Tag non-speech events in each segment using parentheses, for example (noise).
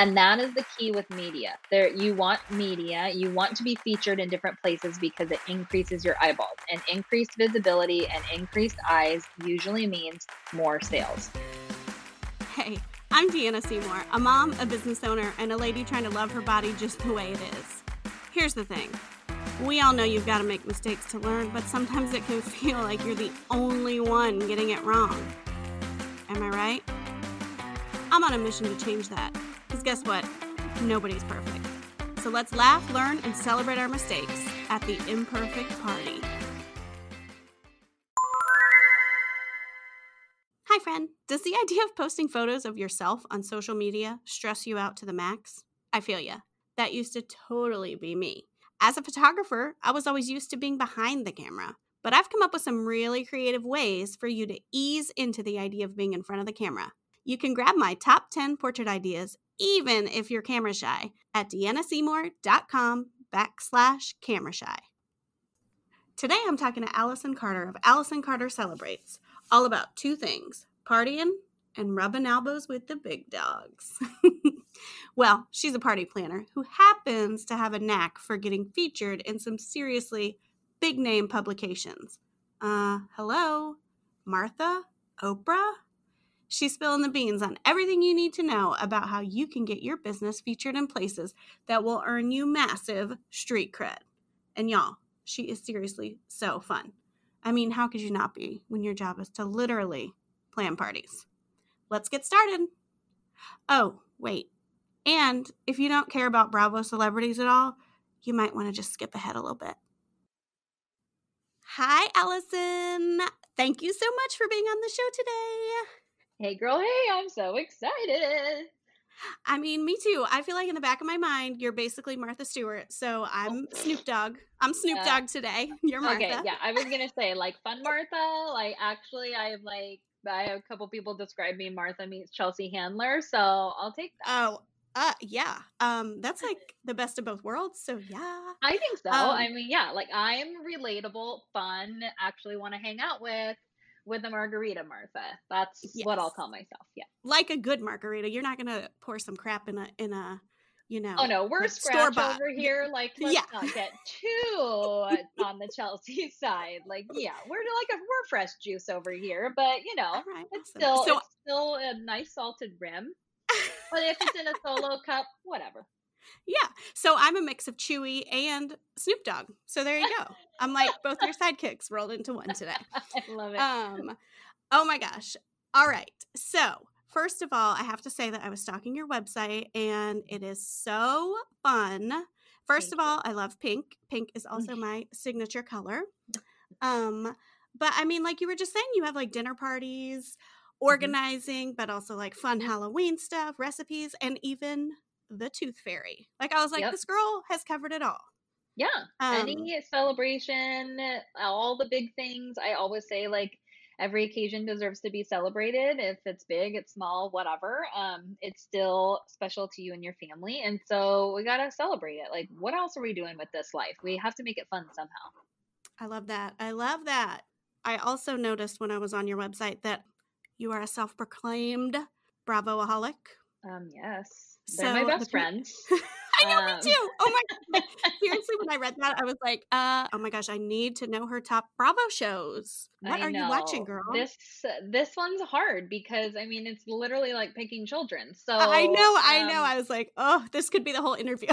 And that is the key with media. There you want media, you want to be featured in different places because it increases your eyeballs. And increased visibility and increased eyes usually means more sales. Hey, I'm Deanna Seymour, a mom, a business owner, and a lady trying to love her body just the way it is. Here's the thing. We all know you've got to make mistakes to learn, but sometimes it can (laughs) feel like you're the only one getting it wrong. Am I right? I'm on a mission to change that. Because guess what? Nobody's perfect. So let's laugh, learn, and celebrate our mistakes at the Imperfect Party. Hi, friend. Does the idea of posting photos of yourself on social media stress you out to the max? I feel ya. That used to totally be me. As a photographer, I was always used to being behind the camera, but I've come up with some really creative ways for you to ease into the idea of being in front of the camera. You can grab my top 10 portrait ideas, even if you're camera shy, at deannaseymour.com backslash camera shy. Today I'm talking to Allison Carter of Allison Carter Celebrates, all about two things partying and rubbing elbows with the big dogs. (laughs) well, she's a party planner who happens to have a knack for getting featured in some seriously big name publications. Uh, hello, Martha? Oprah? She's spilling the beans on everything you need to know about how you can get your business featured in places that will earn you massive street cred. And y'all, she is seriously so fun. I mean, how could you not be when your job is to literally plan parties? Let's get started. Oh, wait. And if you don't care about Bravo celebrities at all, you might want to just skip ahead a little bit. Hi, Allison. Thank you so much for being on the show today. Hey, girl. Hey, I'm so excited. I mean, me too. I feel like in the back of my mind, you're basically Martha Stewart. So I'm Snoop Dogg. I'm Snoop Uh, Dogg today. (laughs) You're Martha. Okay, yeah, I was gonna say like fun Martha. Like actually, I have like I have a couple people describe me Martha meets Chelsea Handler, so I'll take that. Oh, uh, yeah. Um, that's like the best of both worlds. So yeah. I think so. I Um, mean, yeah, like I'm relatable, fun, actually want to hang out with with a margarita, Martha. That's what I'll call myself. Yeah. Like a good margarita, you're not gonna pour some crap in a in a, you know. Oh no, we're like scratch over here. Like, let's Yeah. not get (laughs) too uh, on the Chelsea (laughs) side. Like, yeah, we're like a we're fresh juice over here, but you know, right. it's Awesome. still So it's still a nice salted rim. But if it's in a solo cup, whatever. Yeah. So I'm a mix of Chewy and Snoop Dogg. So there you go. I'm like both your sidekicks rolled into one today. (laughs) I love it. Um, oh my gosh. All right. So, first of all, I have to say that I was stalking your website and it is so fun. First Thank of you. all, I love pink. Pink is also (laughs) my signature color. Um, but I mean, like you were just saying, you have like dinner parties, Mhm. organizing, but also like fun Halloween stuff, recipes, and even the tooth fairy. Like I was like, Yep. this girl has covered it all. Yeah. Um, Any celebration, all the big things, I always say like every occasion deserves to be celebrated. If it's big, it's small, whatever. Um, it's still special to you and your family. And so we gotta celebrate it. Like, what else are we doing with this life? We have to make it fun somehow. I love that. I love that. I also noticed when I was on your website that you are a self proclaimed Bravoaholic. Um, yes. They're my So the best pe- friends. (laughs) I know, me Um, too. Oh my god. (laughs) (laughs) Seriously, when I read that, I was like, uh, oh my gosh, I need to know her top Bravo shows. What I are you watching, girl? This this one's hard because I mean it's literally like picking children. So I know, I know. um I was like, oh, this could be the whole interview.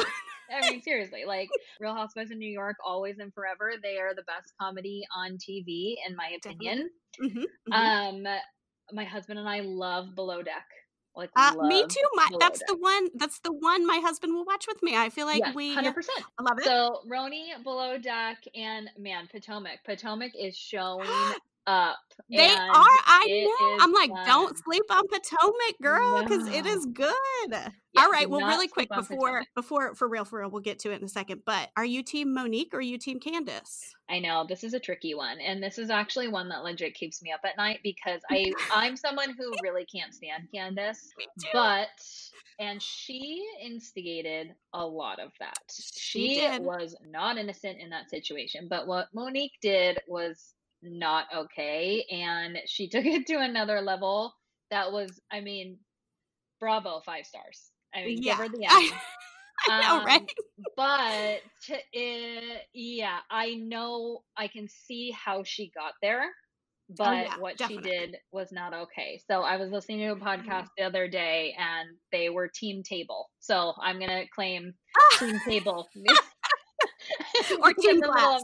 I mean, seriously, like Real Housewives of New York, always and forever. They are the best comedy on TV, in my opinion. hmm Um, my husband and I love Below Deck. Like, Uh, me too. My that's Deck. the one. That's the one my husband will watch with me. I feel like Yes, we. hundred percent. I love it. So RHONY, Below Deck, and man, Potomac. Potomac is showing (gasps) up. They are. I know. I'm like, don't sleep on Potomac, girl, because it No. is good. Yeah, All right. Well, really quick before before for real for real, we'll get to it in a second. But are you team Monique or are you team Candace? I know this is a tricky one, and this is actually one that legit keeps me up at night because (laughs) I I'm someone who really can't stand Candace, but and she instigated a lot of that. She She was not innocent in that situation, but what Monique did was not okay, and she took (laughs) it to another level that was, I mean, bravo, five stars. I mean, Yeah. give her the I. (laughs) I know, Um, right? but uh, yeah, I know I can see how she got there, Oh but yeah, what she did was not okay. So I was listening to a Mhm. podcast the other day and they were team table. So I'm going to claim team table. (laughs) or team glass.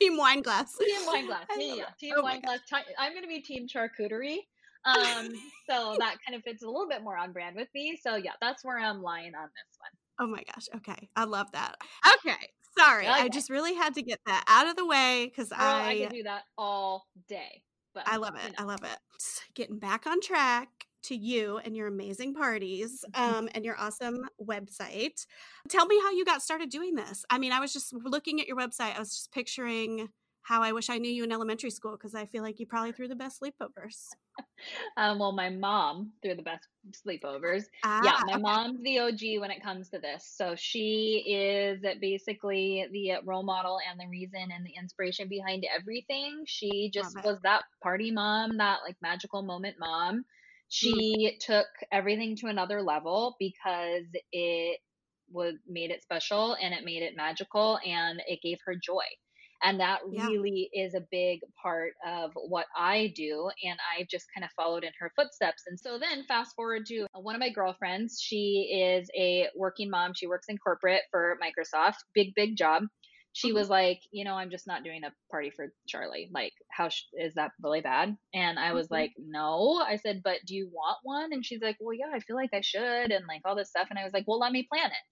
Team wine glass. Team wine glass. (laughs) Yeah, yeah. Team Oh wine glass. Ti- I'm going to be team charcuterie. Um, so (laughs) that kind of fits a little bit more on brand with me. So yeah, that's where I'm lying on this one. Oh my gosh. Okay. I love that. Okay. Sorry. I just really had to get that out of the way because I I could do that all day. But I love you it. know. I love it. Getting back on track to you and your amazing parties um, and your awesome website. Tell me how you got started doing this. I mean, I was just looking at your website. I was just picturing how I wish I knew you in elementary school because I feel like you probably threw the best sleepovers. (laughs) Um, well, my mom threw the best sleepovers. Ah, Yeah, my okay. mom's the OG when it comes to this. So she is basically the role model and the reason and the inspiration behind everything. She just was that party mom, that like magical moment mom. Mm. She took everything to another level because it was made it special and it made it magical and it gave her joy. And that Yeah. really is a big part of what I do. And I've just kind of followed in her footsteps. And so then, fast forward to one of my girlfriends. She is a working mom. She works in corporate for Microsoft, big, big job. She Mhm. was like, you know, I'm just not doing a party for Charlie. Like, how sh- is that really bad? And I was Mhm. like, no. I said, but do you want one? And she's like, well, yeah, I feel like I should. And like all this stuff. And I was like, well, let me plan it.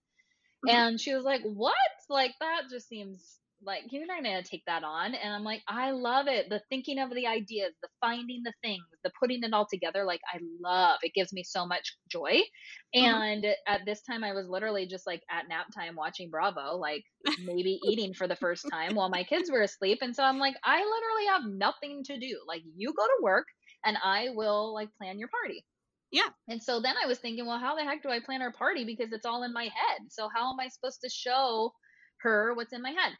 Mhm. And she was like, What? Like, that just seems like you're not going to take that on. And I'm like, I love it. The thinking of the ideas, the finding the things, the putting it all together. Like, I love it. gives me so much joy. Mhm. And at this time, I was literally just like at nap time watching Bravo, like (laughs) maybe eating for the first time while my kids were asleep. And so I'm like, I literally have nothing to do. Like, you go to work and I will like plan your party. Yeah. And so then I was thinking, well, how the heck do I plan our party? Because it's all in my head. So how am I supposed to show her what's in my head?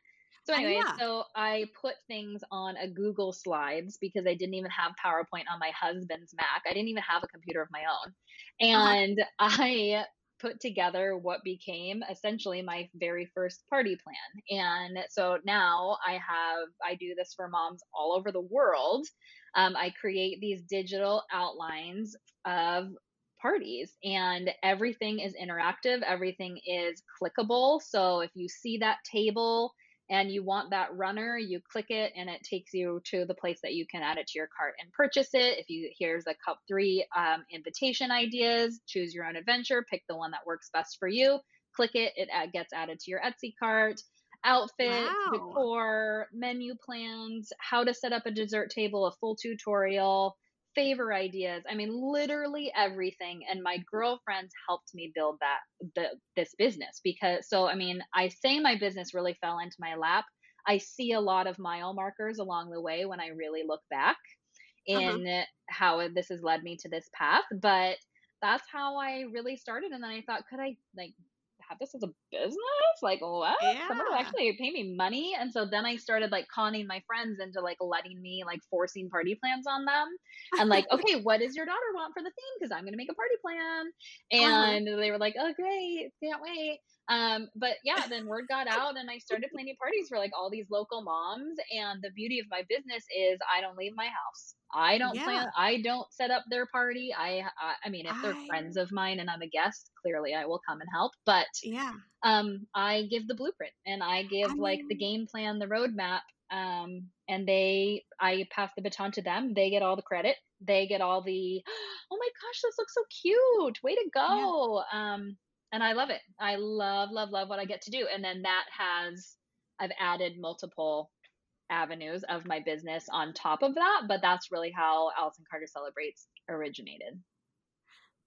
So, Oh, anyway, yeah. so I put things on a Google Slides because I didn't even have PowerPoint on my husband's Mac. I didn't even have a computer of my own. Uh-huh. And (laughs) I put together what became essentially my very first party plan. And so now I have, I do this for moms all over the world. Um, I create these digital outlines of parties and everything is interactive everything is clickable so if you see that table and you want that runner you click it and it takes you to the place that you can add it to your cart and purchase it if you here's a cup three um, invitation ideas choose your own adventure pick the one that works best for you click it it gets added to your etsy cart outfits Wow. decor menu plans how to set up a dessert table a full tutorial favor ideas i mean literally everything and my girlfriends helped me build that the this business because so i mean i say my business really fell into my lap i see a lot of mile markers along the way when i really look back Uh-huh. in how this has led me to this path but that's how i really started and then i thought could i like have this as a business? Like what? Someone would actually pay me money? And so then i started like conning my friends into like letting me like forcing party plans on them and like (laughs) okay what does your daughter want for the theme? Because i'm going to make a party plan. Uh-huh. and they were like oh great. Can't wait. Um but yeah then word got (laughs) out and i started planning parties for like all these local moms. And the beauty of my business is i don't leave my house i don't Yeah. plan i don't set up their party i i, I mean if they're I friends of mine and i'm a guest clearly i will come and help but yeah. um i give the blueprint and i give I like the game plan the roadmap um and they i pass the baton to them they get all the credit they get all the (gasps) oh my gosh this looks so cute way to yeah. go um and i love it i love love love what i get to do and then that has i've added multiple avenues of my business on top of that but that's really how allison carter celebrates originated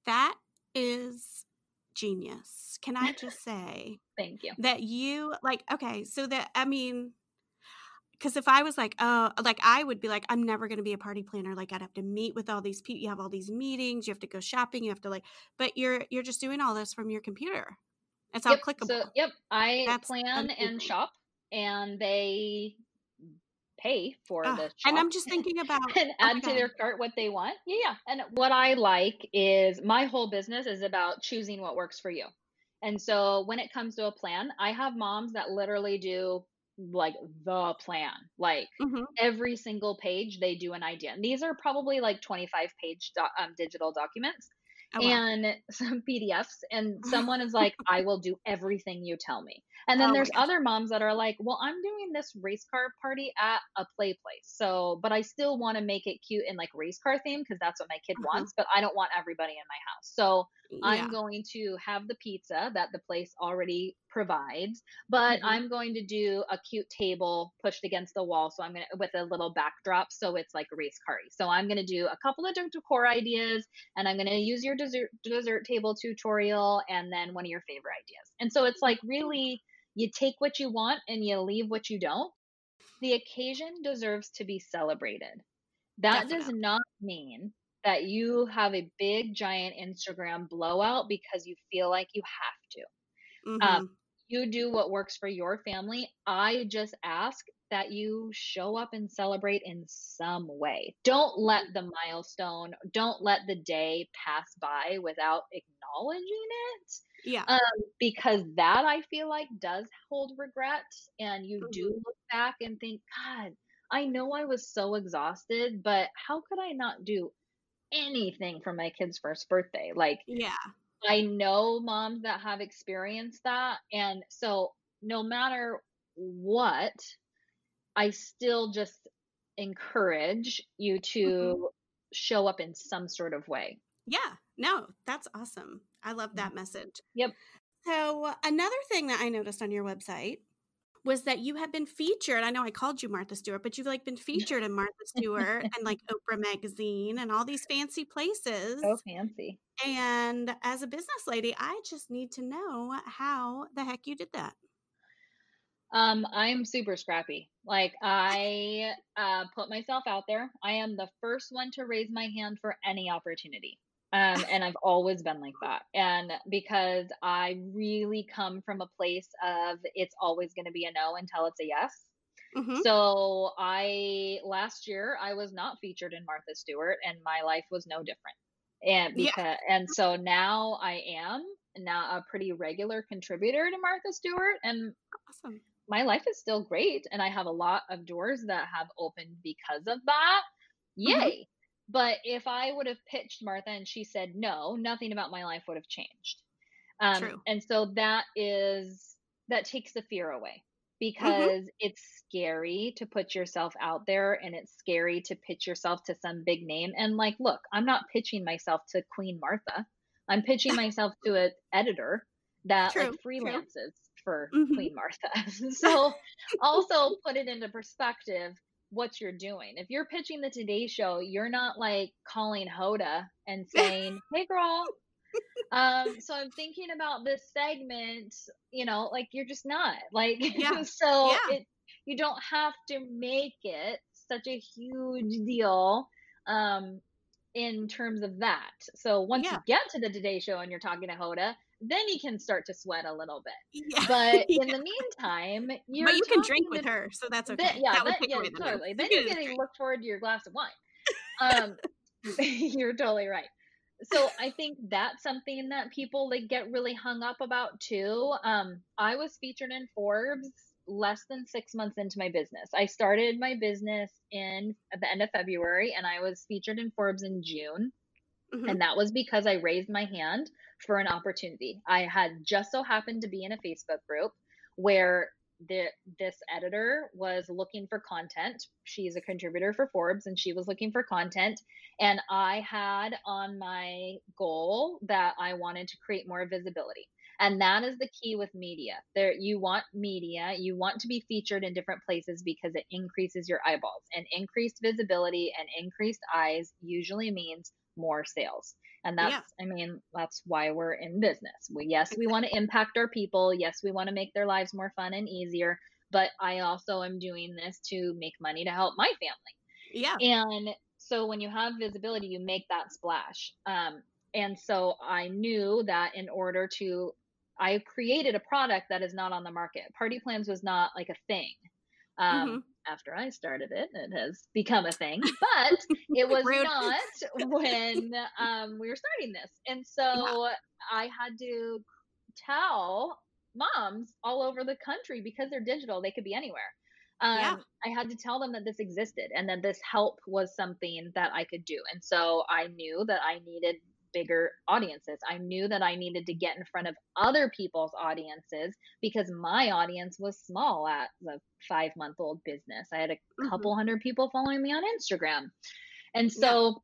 That is genius. Can I just (laughs) say thank you that you like okay, so that I mean because if I was like, oh, like I would be like, I'm never going to be a party planner. Like I'd have to meet with all these people. You have all these meetings. You have to go shopping. You have to like, but you're you're just doing all this from your computer. It's all Yep. So, clickable. yep, I That's plan and shop, and they pay for Ugh, the shop and I'm just thinking about (laughs) and oh add to their cart what they want. Yeah, yeah. And what I like is my whole business is about choosing what works for you. And so when it comes to a plan, I have moms that literally do like the plan. Like Mhm. every single page they do an idea. And these are probably like 25 page doc- um, digital documents Oh wow. and (laughs) some PDFs. And (laughs) someone is like, I will do everything you tell me. And then Oh there's other moms that are like, well, I'm doing this race car party at a play place. So, but I still want to make it cute and like race car theme because that's what my kid Uh-huh. wants, but I don't want everybody in my house. So I'm going to have the pizza that the place already provides, but Mhm. I'm going to do a cute table pushed against the wall. So I'm going to, with a little backdrop. So it's like a race car. So I'm going to do a couple of decor ideas and I'm going to use your dessert, dessert table tutorial and then one of your favorite ideas. And so it's like really, you take what you want and you leave what you don't. The occasion deserves to be celebrated. That does not mean that you have a big giant Instagram blowout because you feel like you have to. Um, Mhm. You do what works for your family. I just ask that you show up and celebrate in some way. Don't let the milestone, don't let the day pass by without acknowledging it Yeah. um, because that I feel like does hold regret, and you Mhm. do look back and think, God, I know I was so exhausted, but how could I not do anything for my kid's first birthday? Like, Yeah. I know moms that have experienced that, and so no matter what, I still just encourage you Mhm. to show up in some sort of way. Yeah. No, that's awesome. I love Mm. that message. Yep. So, another thing that I noticed on your website was that you have been featured. I know I called you Martha Stewart, but you've like been (laughs) featured in Martha Stewart and like Oprah magazine and all these fancy places. So fancy. And as a business lady, I just need to know how the heck you did that. Um, I'm super scrappy. Like (laughs) I uh, put myself out there. I am the first one to raise my hand for any opportunity. Um, and I've always been like that. And because I really come from a place of it's always going to be a no until it's a yes. hmm So I last year I was not featured in Martha Stewart, and my life was no different. And Yeah. because and so now I am now a pretty regular contributor to Martha Stewart, and Awesome. my life is still great and I have a lot of doors that have opened because of that. hmm Yay. But if I would have pitched Martha and she said no, nothing about my life would have changed. Um, True. and so that is, that takes the fear away hmm because it's scary to put yourself out there and it's scary to pitch yourself to some big name. And like, look, I'm not pitching myself to Queen Martha. I'm pitching (laughs) myself to an editor that like True. True. freelances for hmm Queen Martha. (laughs) (laughs) so also put it into perspective what you're doing. If you're pitching the Today Show, you're not like calling Hoda and (laughs) saying, "Hey, girl, um, so I'm thinking about this segment." You know, like you're just not like. yeah. (laughs) so Yeah. it you don't have to make it such a huge deal. Um, in terms of that. So once you get to the Today Show and you're talking to Hoda, then you can start to sweat a little bit. Yeah. But (laughs) in the meantime, But you're you can drink with her, so that's okay. yeah, That take yeah, away the nerve. totally. Then you're (laughs) getting look forward to your glass of wine. Um, (laughs) you're totally right. So I think that's something that people like get really hung up about too. Um, I was featured in Forbes less than six months into my business. I started my business in at the end of February, and I was featured in Forbes in June. Hmm And that was because I raised my hand for an opportunity. I had just so happened to be in a Facebook group where the this editor was looking for content. She's a contributor for Forbes and she was looking for content and I had on my goal that I wanted to create more visibility. And that is the key with media. There you want media, you want to be featured in different places because it increases your eyeballs. And increased visibility and increased eyes usually means more sales. And Yeah. that's, I mean, that's why we're in business. We, yes, we want to impact our people. Yes, we want to make their lives more fun and easier. But I also am doing this to make money to help my family. Yeah. And so when you have visibility, you make that splash. Um, and so I knew that in order to, I created a product that is not on the market. Party plans was not like a thing. Um, hmm after I started it, it has become a thing, but (laughs) it was not when um, we were starting this. And so Yeah. I had to tell moms all over the country because they're digital, they could be anywhere. Um, Yeah. I had to tell them that this existed and that this help was something that I could do. And so I knew that I needed bigger audiences. I knew that I needed to get in front of other people's audiences because my audience was small at the five month old business. I had a Mhm. couple hundred people following me on Instagram. And Yeah. so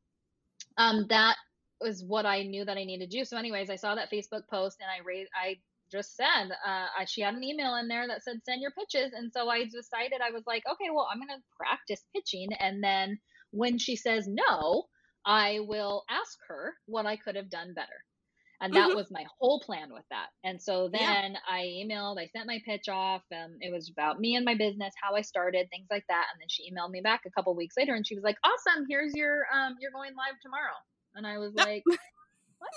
um, that was what I knew that I needed to do. So, anyways, I saw that Facebook post and I raised, I just said, uh, she had an email in there that said send your pitches. And so I decided, I was like, okay, well, I'm going to practice pitching. And then when she says no, I will ask her what I could have done better. And that Mhm. was my whole plan with that. And so Yeah. then I emailed, I sent my pitch off. Um, it was about me and my business, how I started, things like that. And then she emailed me back a couple weeks later and she was like, awesome, here's your, um, you're going live tomorrow. And I was like, (laughs) what?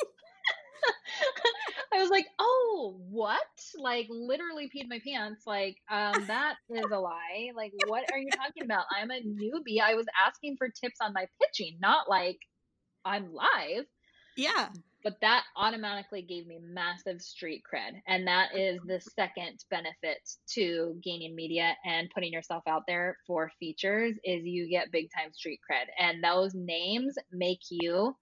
(laughs) I was like, oh, what? Like literally peed my pants. Like, um, that is a lie. Like, what are you talking about? I'm a newbie. I was asking for tips on my pitching, not like I'm live. Yeah. But that automatically gave me massive street cred. And that is the second benefit to gaining media and putting yourself out there for features is you get big time street cred. And those names make you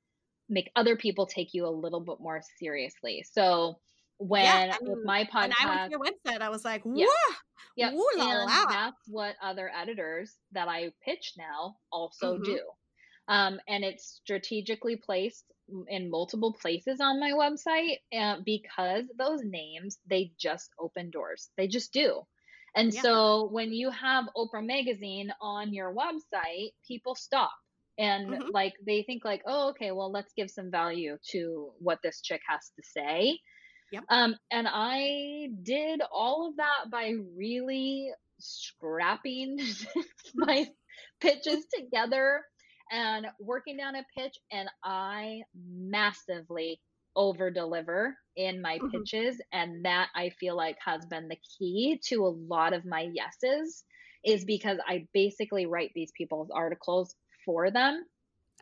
make other people take you a little bit more seriously. So when yeah. I with mean, my when I went to your website, I was like, Yeah. whoa. Yep. Ooh la la. that's what other editors that I pitch now also Mhm. do. Um, and it's strategically placed in multiple places on my website uh, because those names, they just open doors. They just do. And Yeah. so when you have Oprah Magazine on your website, people stop and Mhm. like they think like, oh, okay, well, let's give some value to what this chick has to say. Yep. Um, and I did all of that by really scrapping (laughs) my pitches together and working down a pitch. And I massively over deliver in my Mhm. pitches. And that I feel like has been the key to a lot of my yeses, is because I basically write these people's articles for them.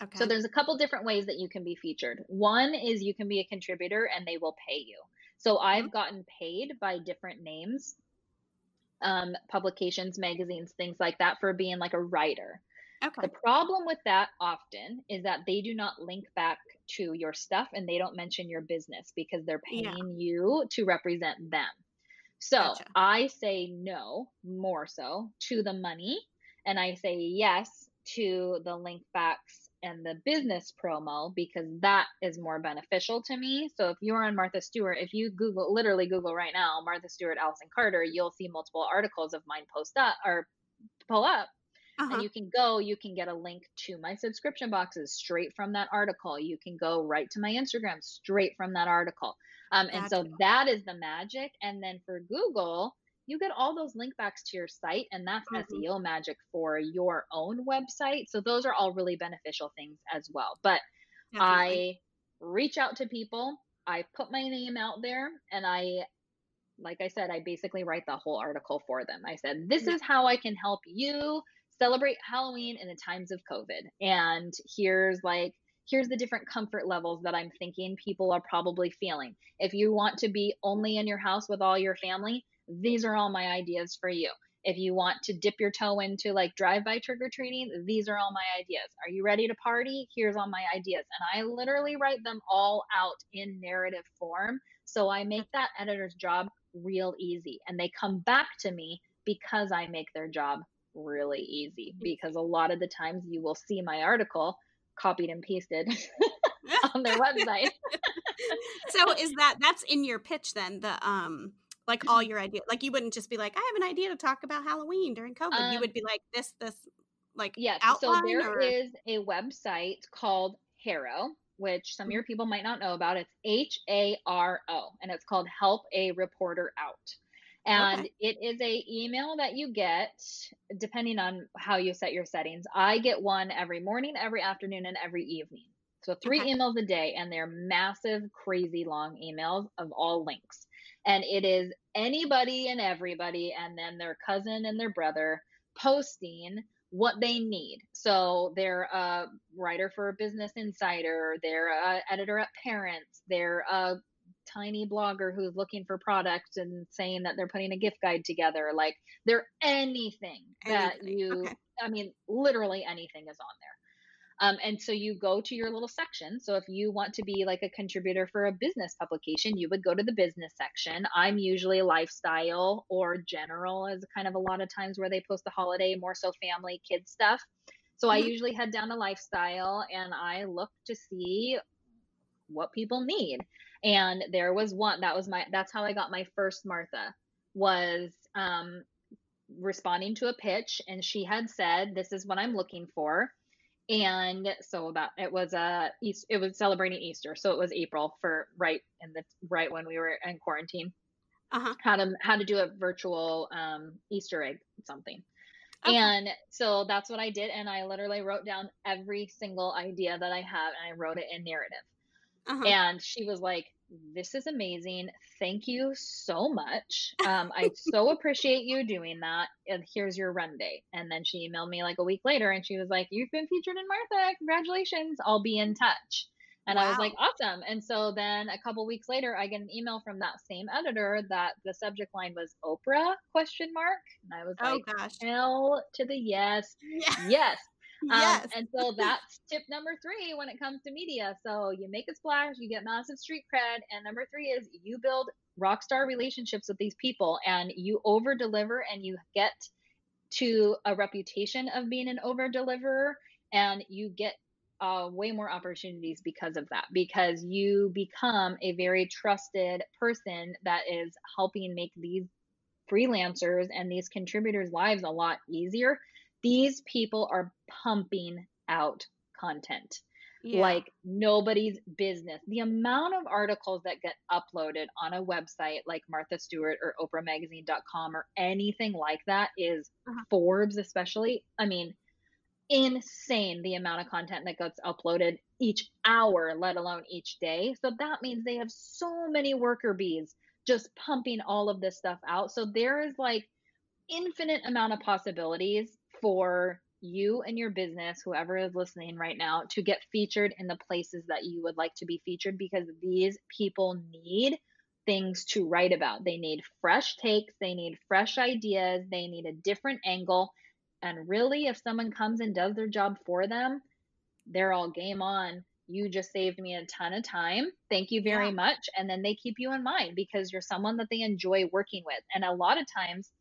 Okay. So there's a couple different ways that you can be featured. One is you can be a contributor and they will pay you. So I've gotten paid by different names, um, publications, magazines, things like that for being like a writer. okay. The problem with that often is that they do not link back to your stuff and they don't mention your business because they're Yeah. paying you to represent them. So Gotcha. I say no more so to the money and I say yes to the link backs and the business promo because that is more beneficial to me. So if you're on Martha Stewart, if you Google, literally Google right now, Martha Stewart, Allison Carter, you'll see multiple articles of mine post up or pull up. Uh-huh. and you can go you can get a link to my subscription boxes straight from that article. You can go right to my instagram straight from that article. Um, and so that is the magic. And then for google you get all those link backs to your site and that's Mhm. seo magic for your own website so those are all really beneficial things as well but Definitely. I reach out to people, I put my name out there, and I, like I said, I basically write the whole article for them. I said, This Yeah. is how I can help you celebrate Halloween in the times of COVID. And here's like, here's the different comfort levels that I'm thinking people are probably feeling. If you want to be only in your house with all your family, these are all my ideas for you. If you want to dip your toe into like drive by trick or treating, these are all my ideas. Are you ready to party? Here's all my ideas. And I literally write them all out in narrative form. So I make that editor's job real easy. And they come back to me because I make their job really easy. Because a lot of the times you will see my article copied and pasted (laughs) on their (laughs) website. so is that that's in your pitch then the um like all your ideas. like you wouldn't just be like i have an idea to talk about halloween during covid you Um, would be like this this like Yes. outline so there or is a website called Haro, which some of your people might not know about. It's H A R O, and it's called Help a Reporter Out. And Okay. it is a email that you get depending on how you set your settings. I get one every morning, every afternoon, and every evening. So three Okay. emails a day, and they're massive, crazy long emails of all links. And it is anybody and everybody, and then their cousin and their brother posting what they need. So they're a writer for a Business Insider, they're a editor at Parents, they're a tiny blogger who's looking for products and saying that they're putting a gift guide together. Like they're anything, anything. that you okay. I mean, literally anything is on there. Um, and so you go to your little section. So if you want to be like a contributor for a business publication, you would go to the business section. I'm usually lifestyle or general, as kind of a lot of times where they post the holiday, more so family, kids stuff. So mm-hmm. I usually head down to lifestyle and I look to see what people need. And there was one that was my that's how I got my first Martha was um responding to a pitch and she had said this is what I'm looking for and so that it was a uh, East, it was celebrating Easter, so it was April for right in the right when we were in quarantine. Uh-huh. How to how to do a virtual um, Easter egg something. Okay. And so that's what I did. And I literally wrote down every single idea that I have and I wrote it in narrative. Uh-huh. And she was like, this is amazing. Thank you so much. (laughs) Um, I so appreciate you doing that. And here's your run date. And then she emailed me like a week later and she was like, You've been featured in Martha. Congratulations. I'll be in touch. And wow. I was like, awesome. And so then a couple weeks later, I get an email from that same editor that the subject line was Oprah question mark. And I was oh, like, gosh. hell to the yes. (laughs) Yeah. Yes. Um, yes. Um, and so that's tip number three when it comes to media. So you make a splash, you get massive street cred. And number three is you build rock star relationships with these people and you over deliver and you get to a reputation of being an over deliverer and you get uh, way more opportunities because of that because you become a very trusted person that is helping make these freelancers and these contributors lives a lot easier these people are pumping out content yeah. like nobody's business. The amount of articles that get uploaded on a website like Martha Stewart or OprahMagazine.com or anything like that is uh-huh. Forbes, especially. I mean, insane the amount of content that gets uploaded each hour, let alone each day. So that means they have so many worker bees just pumping all of this stuff out. So there is like infinite amount of possibilities for you and your business, whoever is listening right now, to get featured in the places that you would like to be featured because these people need things to write about. They need fresh takes, they need fresh ideas, they need a different angle. And really, if someone comes and does their job for them, they're all game on. You just saved me a ton of time. Thank you very yeah. much. And then they keep you in mind because you're someone that they enjoy working with. And a lot of times,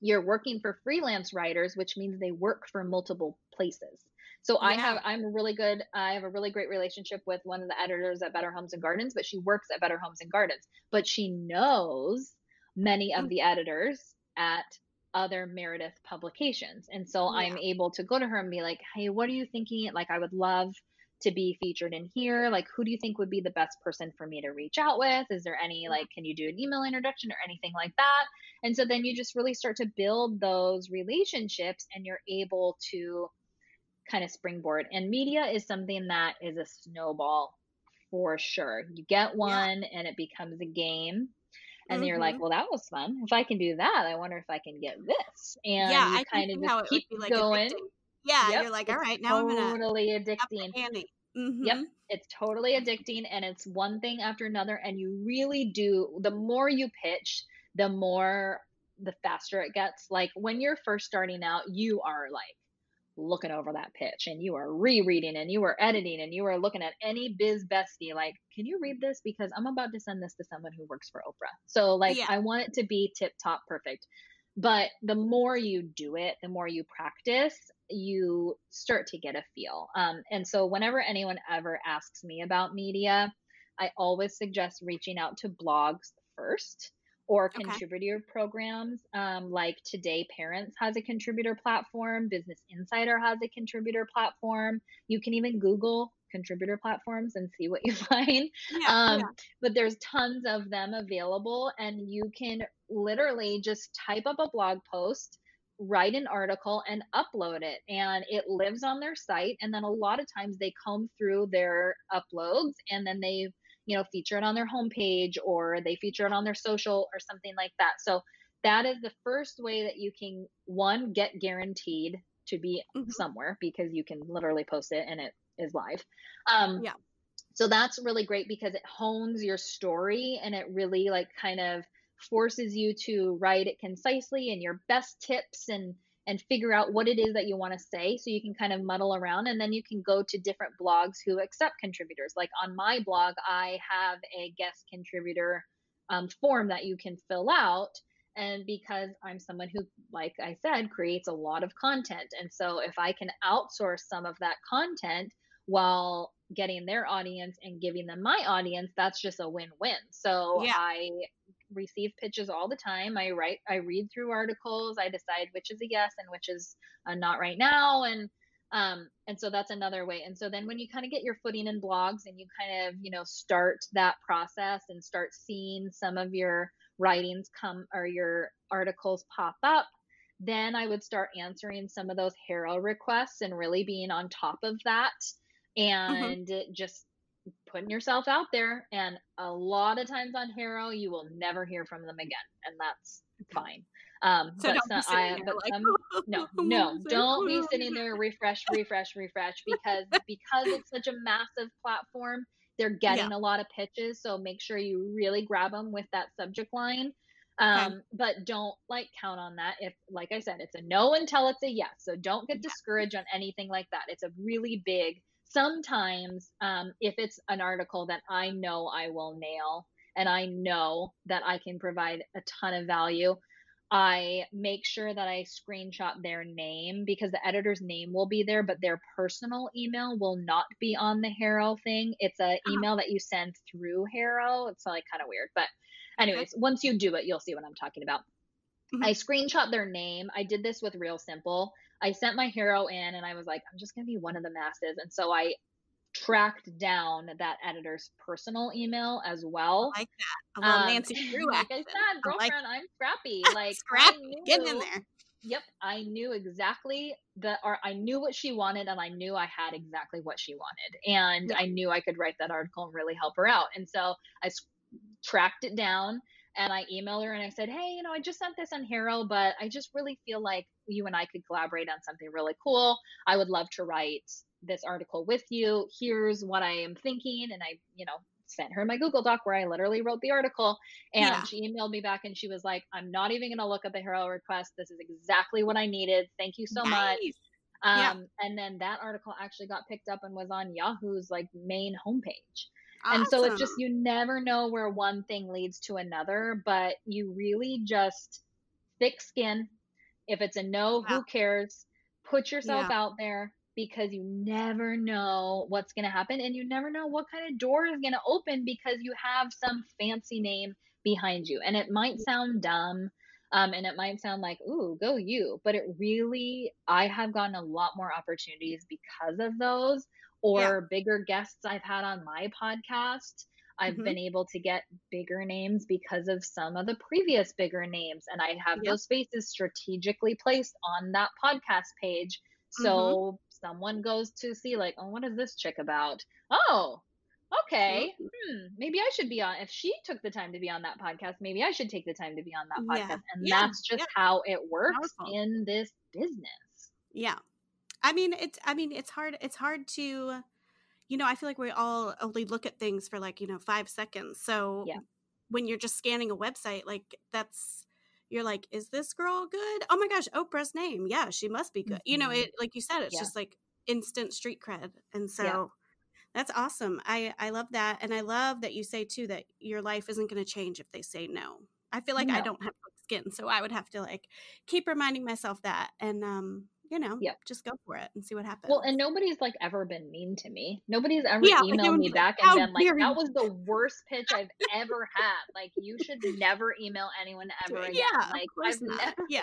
you're working for freelance writers, which means they work for multiple places. So yeah. I have I'm really good I have a really great relationship with one of the editors at Better Homes and Gardens, but she works at Better Homes and Gardens, but she knows many of mm. the editors at other Meredith publications. And so yeah. I'm able to go to her and be like, "Hey, what are you thinking? Like I would love to be featured in here? Like, who do you think would be the best person for me to reach out with? Is there any, like, can you do an email introduction or anything like that? And so then you just really start to build those relationships and you're able to kind of springboard. And media is something that is a snowball for sure. You get one yeah. and it becomes a game. And mm-hmm. you're like, mm-hmm. well, that was fun. If I can do that, I wonder if I can get this. And yeah, you I kind of just keep like going. Addicting yeah, yep. you're like, all right, now totally I'm gonna totally addicting. Mm-hmm. Yep, it's totally addicting, and it's one thing after another. And you really do. The more you pitch, the more the faster it gets. Like when you're first starting out, you are like looking over that pitch and you are rereading and you are editing and you are looking at any biz bestie like can you read this because i'm about to send this to someone who works for oprah so like yeah. i want it to be tip top perfect but the more you do it the more you practice you start to get a feel. Um, and so, whenever anyone ever asks me about media, I always suggest reaching out to blogs first or contributor okay. programs. Um, like Today Parents has a contributor platform, Business Insider has a contributor platform. You can even Google contributor platforms and see what you (laughs) find. Yeah, um, yeah. But there's tons of them available, and you can literally just type up a blog post write an article and upload it and it lives on their site and then a lot of times they comb through their uploads and then they you know feature it on their homepage or they feature it on their social or something like that so that is the first way that you can one get guaranteed to be Mhm. somewhere because you can literally post it and it is live. Um, Yeah. So that's really great because it hones your story and it really like kind of forces you to write it concisely and your best tips and and figure out what it is that you want to say so you can kind of muddle around. And then you can go to different blogs who accept contributors. Like on my blog i have a guest contributor um, form that you can fill out. And because i'm someone who like i said creates a lot of content. And so if i can outsource some of that content while getting their audience and giving them my audience that's just a win-win. So Yeah. i receive pitches all the time. I write i read through articles i decide which is a yes and which is a not right now and um and so that's another way. And so then when you kind of get your footing in blogs and you kind of you know start that process and start seeing some of your writings come or your articles pop up then i would start answering some of those Haro requests and really being on top of that and just putting yourself out there and a lot of times on Haro you will never hear from them again and that's fine. Um So but some, I, but like, some no (laughs) no don't be sitting there refresh refresh refresh because because it's such a massive platform they're getting a lot of pitches so make sure you really grab them with that subject line. Um but don't like count on that if like i said it's a no until it's a yes so don't get Yeah. discouraged on anything like that. It's a really big sometimes um if it's an article that i know i will nail and i know that i can provide a ton of value I make sure that I screenshot their name because the editor's name will be there, but their personal email will not be on the Haro thing. It's a Oh. email that you send through Haro. It's like kind of weird, but anyways, once you do it, you'll see what I'm talking about. Mhm. I screenshot their name. I did this with Real Simple. I sent my Haro in and I was like, I'm just going to be one of the masses. And so I tracked down that editor's personal email as well. I like that. A little Um, Nancy Drew (laughs) like I said, I like girlfriend, I'm scrappy. (laughs) Like Scrappy, knew, Get in there. Yep, I knew exactly the, or I knew what she wanted, and I knew I had exactly what she wanted, and Yeah. I knew I could write that article and really help her out. And so I s- tracked it down, and I emailed her and I said, hey, you know, I just sent this on Haro, but I just really feel like you and I could collaborate on something really cool. I would love to write this article with you. Here's what I am thinking, and I, you know, sent her my Google Doc where I literally wrote the article. And Yeah. she emailed me back and she was like, I'm not even going to look at the Haro request. This is exactly what I needed. Thank you so much. Um, Yeah. And then that article actually got picked up and was on Yahoo's like main homepage. And so it's just, you never know where one thing leads to another, but you really just thick skin. If it's a no, who cares? Put yourself Yeah. out there because you never know what's going to happen and you never know what kind of door is going to open because you have some fancy name behind you. And it might sound dumb um, and it might sound like, ooh, go you. But it really, I have gotten a lot more opportunities because of those or bigger guests I've had on my podcast. I've Mhm. been able to get bigger names because of some of the previous bigger names. And I have Yep. those faces strategically placed on that podcast page. So someone goes to see, like, oh, what is this chick about? Oh, okay. Mhm. Hmm, maybe I should be on. If she took the time to be on that podcast, maybe I should take the time to be on that Yeah. podcast. And Yeah. that's just Yeah. how it works Powerful. in this business. Yeah. I mean, it's I mean, it's hard it's hard to you know, I feel like we all only look at things for like, you know, 5 seconds. So Yeah. when you're just scanning a website, like that's you're like, is this girl good? Oh my gosh, Oprah's name. Yeah, she must be good. You know, Mhm. it like you said, it's Yeah. just like instant street cred. And so Yeah. that's awesome. I I love that and I love that you say too that your life isn't going to change if they say no. I feel like I don't have skin, so I would have to like keep reminding myself that and um you know, Yep. just go for it and see what happens. Well, and nobody's like ever been mean to me. Nobody's ever Yeah, emailed would me back and been like, dare that was the worst pitch I've ever had. Like, you should never email anyone (laughs) ever again. yeah, like, of course I've not. never, (laughs) Yeah,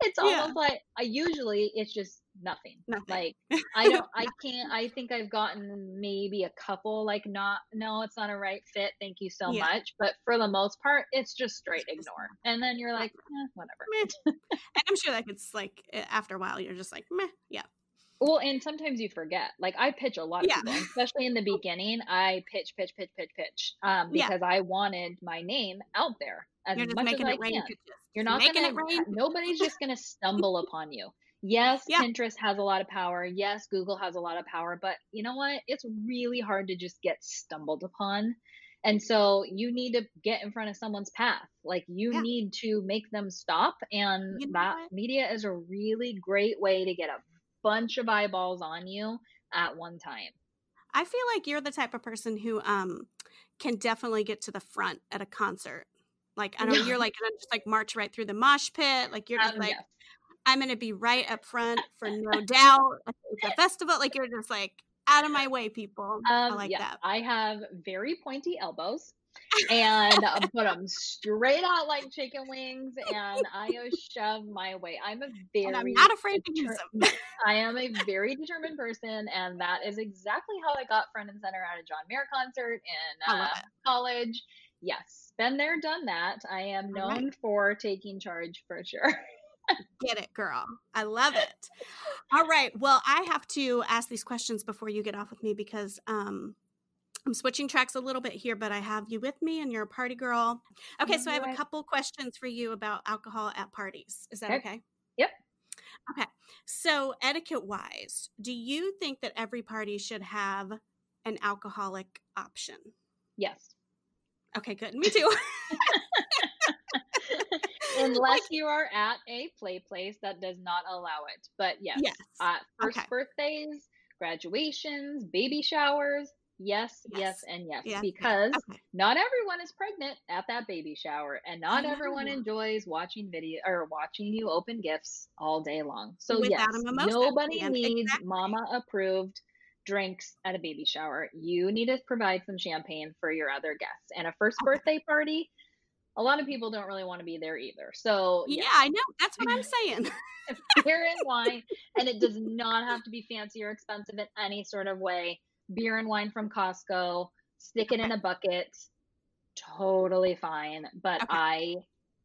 it's Yeah. almost like, I usually, it's just nothing. Nothing. Like, (laughs) I don't, I can't, I think I've gotten maybe a couple, like, not, no, it's not a right fit. Thank you so Yeah. much. But for the most part, it's just straight ignore. And then you're like, eh, whatever. (laughs) And I'm sure that gets like after a while, you're just like, meh, yeah, Well, and sometimes you forget. Like I pitch a lot of Yeah. people, especially in the (laughs) beginning. I pitch, pitch, pitch, pitch, pitch, um, Yeah. because I wanted my name out there as You're just much as making I rain can. You're not making gonna. it rain. (laughs) Nobody's just gonna (laughs) stumble upon you. Yes, Yeah. Pinterest has a lot of power. Yes, Google has a lot of power. But you know what? It's really hard to just get stumbled upon. And so you need to get in front of someone's path. Like you Yeah. need to make them stop. And You know that what? media is a really great way to get a bunch of eyeballs on you at one time. I feel like you're the type of person who um can definitely get to the front at a concert. Like I (laughs) know you're like gonna just like march right through the mosh pit. Like you're just Um, like. I'm gonna be right up front for no doubt. Like, It's a festival. Like you're just like out of my way, people. I Um, like yes, that. I have very pointy elbows and uh, put them straight out like chicken wings, and I (laughs) shove my way. I'm a very And I'm not afraid to use them. I am a very determined person, and that is exactly how I got front and center at a John Mayer concert in uh, college. Yes, been there, done that. I am All right. known for taking charge for sure. (laughs) Get it, girl. I love it. All right. Well, I have to ask these questions before you get off with me because um I'm switching tracks a little bit here, but I have you with me and you're a party girl. Okay, so I have a couple questions for you about alcohol at parties. Is that Okay. okay? Yep. Okay. So, etiquette wise, do you think that every party should have an alcoholic option? Yes. Okay, good. Me too. (laughs) Unless you are at a play place that does not allow it. But yes, Yes. uh, first Okay. birthdays, graduations, baby showers, yes, yes, Yes. and yes. Yes. Because Okay. not everyone is pregnant at that baby shower, and not everyone enjoys watching video or watching you open gifts all day long. So Without yes, a mimosa at the nobody needs Exactly. mama approved drinks at a baby shower. You need to provide some champagne for your other guests. And a first birthday party, a lot of people don't really want to be there either. So Yeah, yes, I know. That's what I'm saying. (laughs) beer and wine, and it does not have to be fancy or expensive in any sort of way. Beer and wine from Costco, stick it in a bucket, totally fine. But Okay. I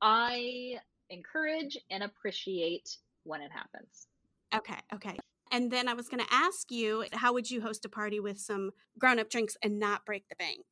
I encourage and appreciate when it happens. Okay, okay. And then I was going to ask you, how would you host a party with some grown up drinks and not break the bank?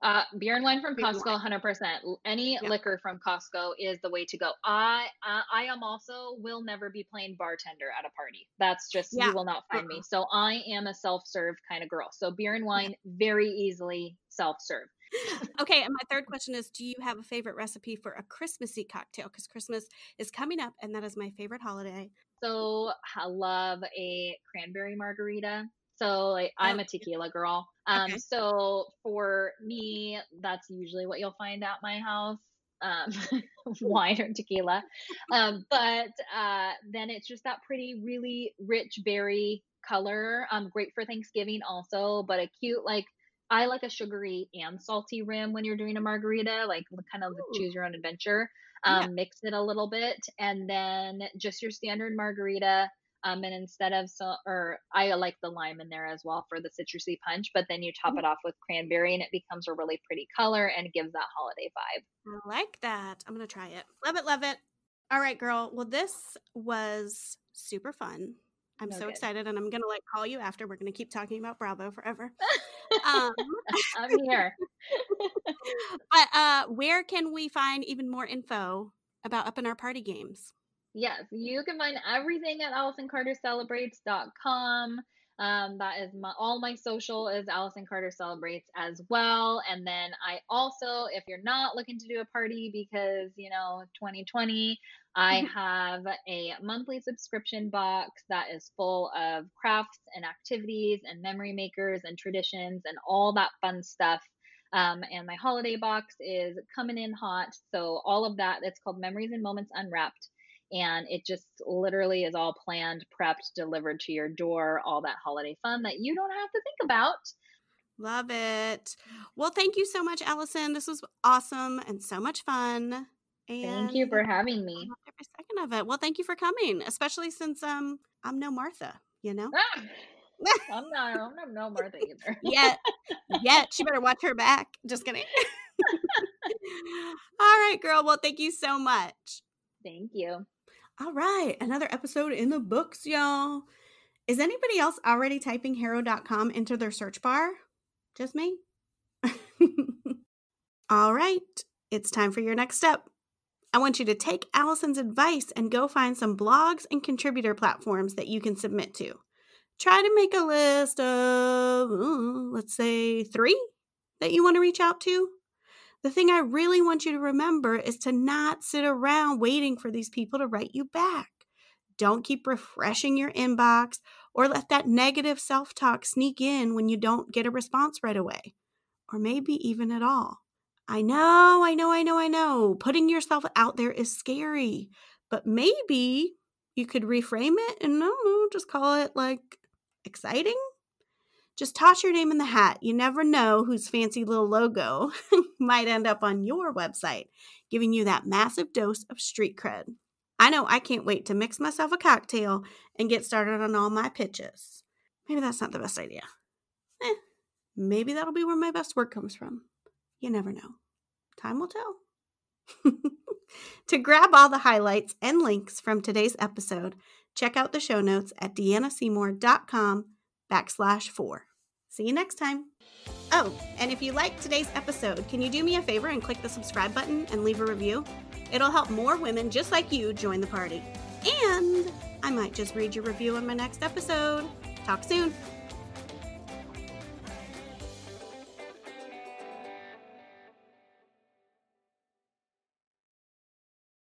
Uh, beer and wine from Beer Costco, hundred percent. Any Yeah. liquor from Costco is the way to go. I, I, I am also will never be playing bartender at a party. That's just Yeah. you will not find me. Uh-uh. So I am a self-serve kind of girl. So beer and wine, very easily self-serve. (laughs) Okay, and my third question is Do you have a favorite recipe for a Christmassy cocktail? Because Christmas is coming up, and that is my favorite holiday. So I love a cranberry margarita. So like I'm Oh, a tequila girl. Um, Okay. so for me, that's usually what you'll find at my house. Um, (laughs) wine or tequila. (laughs) Um, but uh, then it's just that pretty, really rich berry color. Um, great for Thanksgiving also, but a cute like I like a sugary and salty rim when you're doing a margarita, like kind of Ooh. choose your own adventure. Yeah. Um, mix it a little bit, and then just your standard margarita. Um, and instead of so, or I like the lime in there as well for the citrusy punch, but then you top Mhm. it off with cranberry, and it becomes a really pretty color and gives that holiday vibe. I like that. I'm going to try it. Love it, love it. All right, girl. Well, this was super fun. I'm No so good. excited, and I'm going to like call you after. We're going to keep talking about Bravo forever. (laughs) Um, I'm here. (laughs) but uh, where can we find even more info about Up in Our Party games? Yes, you can find everything at AllisonCarterCelebrates.com. Um, that is my all my social is Allison Carter Celebrates as well. And then I also, if you're not looking to do a party because you know 2020, I have a monthly subscription box that is full of crafts and activities and memory makers and traditions and all that fun stuff. Um, and my holiday box is coming in hot. So all of that, it's called Memories and Moments Unwrapped and it just literally is all planned, prepped, delivered to your door, all that holiday fun that you don't have to think about. Love it. Well, thank you so much, Allison. This was awesome and so much fun. And Thank you for having me. every second of it. Well, thank you for coming, especially since um I'm no Martha, you know? Ah, I'm (laughs) not, I'm not no Martha either. Yet, yet she better watch her back. Just kidding. (laughs) All right, girl. Well, thank you so much. Thank you. All right, another episode in the books, y'all. Is anybody else already typing haro.com into their search bar? Just me? (laughs) All right, it's time for your next step. I want you to take Allison's advice and go find some blogs and contributor platforms that you can submit to. Try to make a list of, let's say, three that you want to reach out to. The thing I really want you to remember is to not sit around waiting for these people to write you back. Don't keep refreshing your inbox or let that negative self talk sneak in when you don't get a response right away, or maybe even at all. I know, I know, I know, I know. Putting yourself out there is scary, but maybe you could reframe it and no, no, just call it like exciting. Just toss your name in the hat. You never know whose fancy little logo (laughs) might end up on your website, giving you that massive dose of street cred. I know I can't wait to mix myself a cocktail and get started on all my pitches. Maybe that's not the best idea. Eh, maybe that'll be where my best work comes from. You never know. Time will tell. (laughs) to grab all the highlights and links from today's episode, check out the show notes at deannaseymour.com backslash four. See you next time. Oh, and if you liked today's episode, can you do me a favor and click the subscribe button and leave a review? It'll help more women just like you join the party. And I might just read your review in my next episode. Talk soon.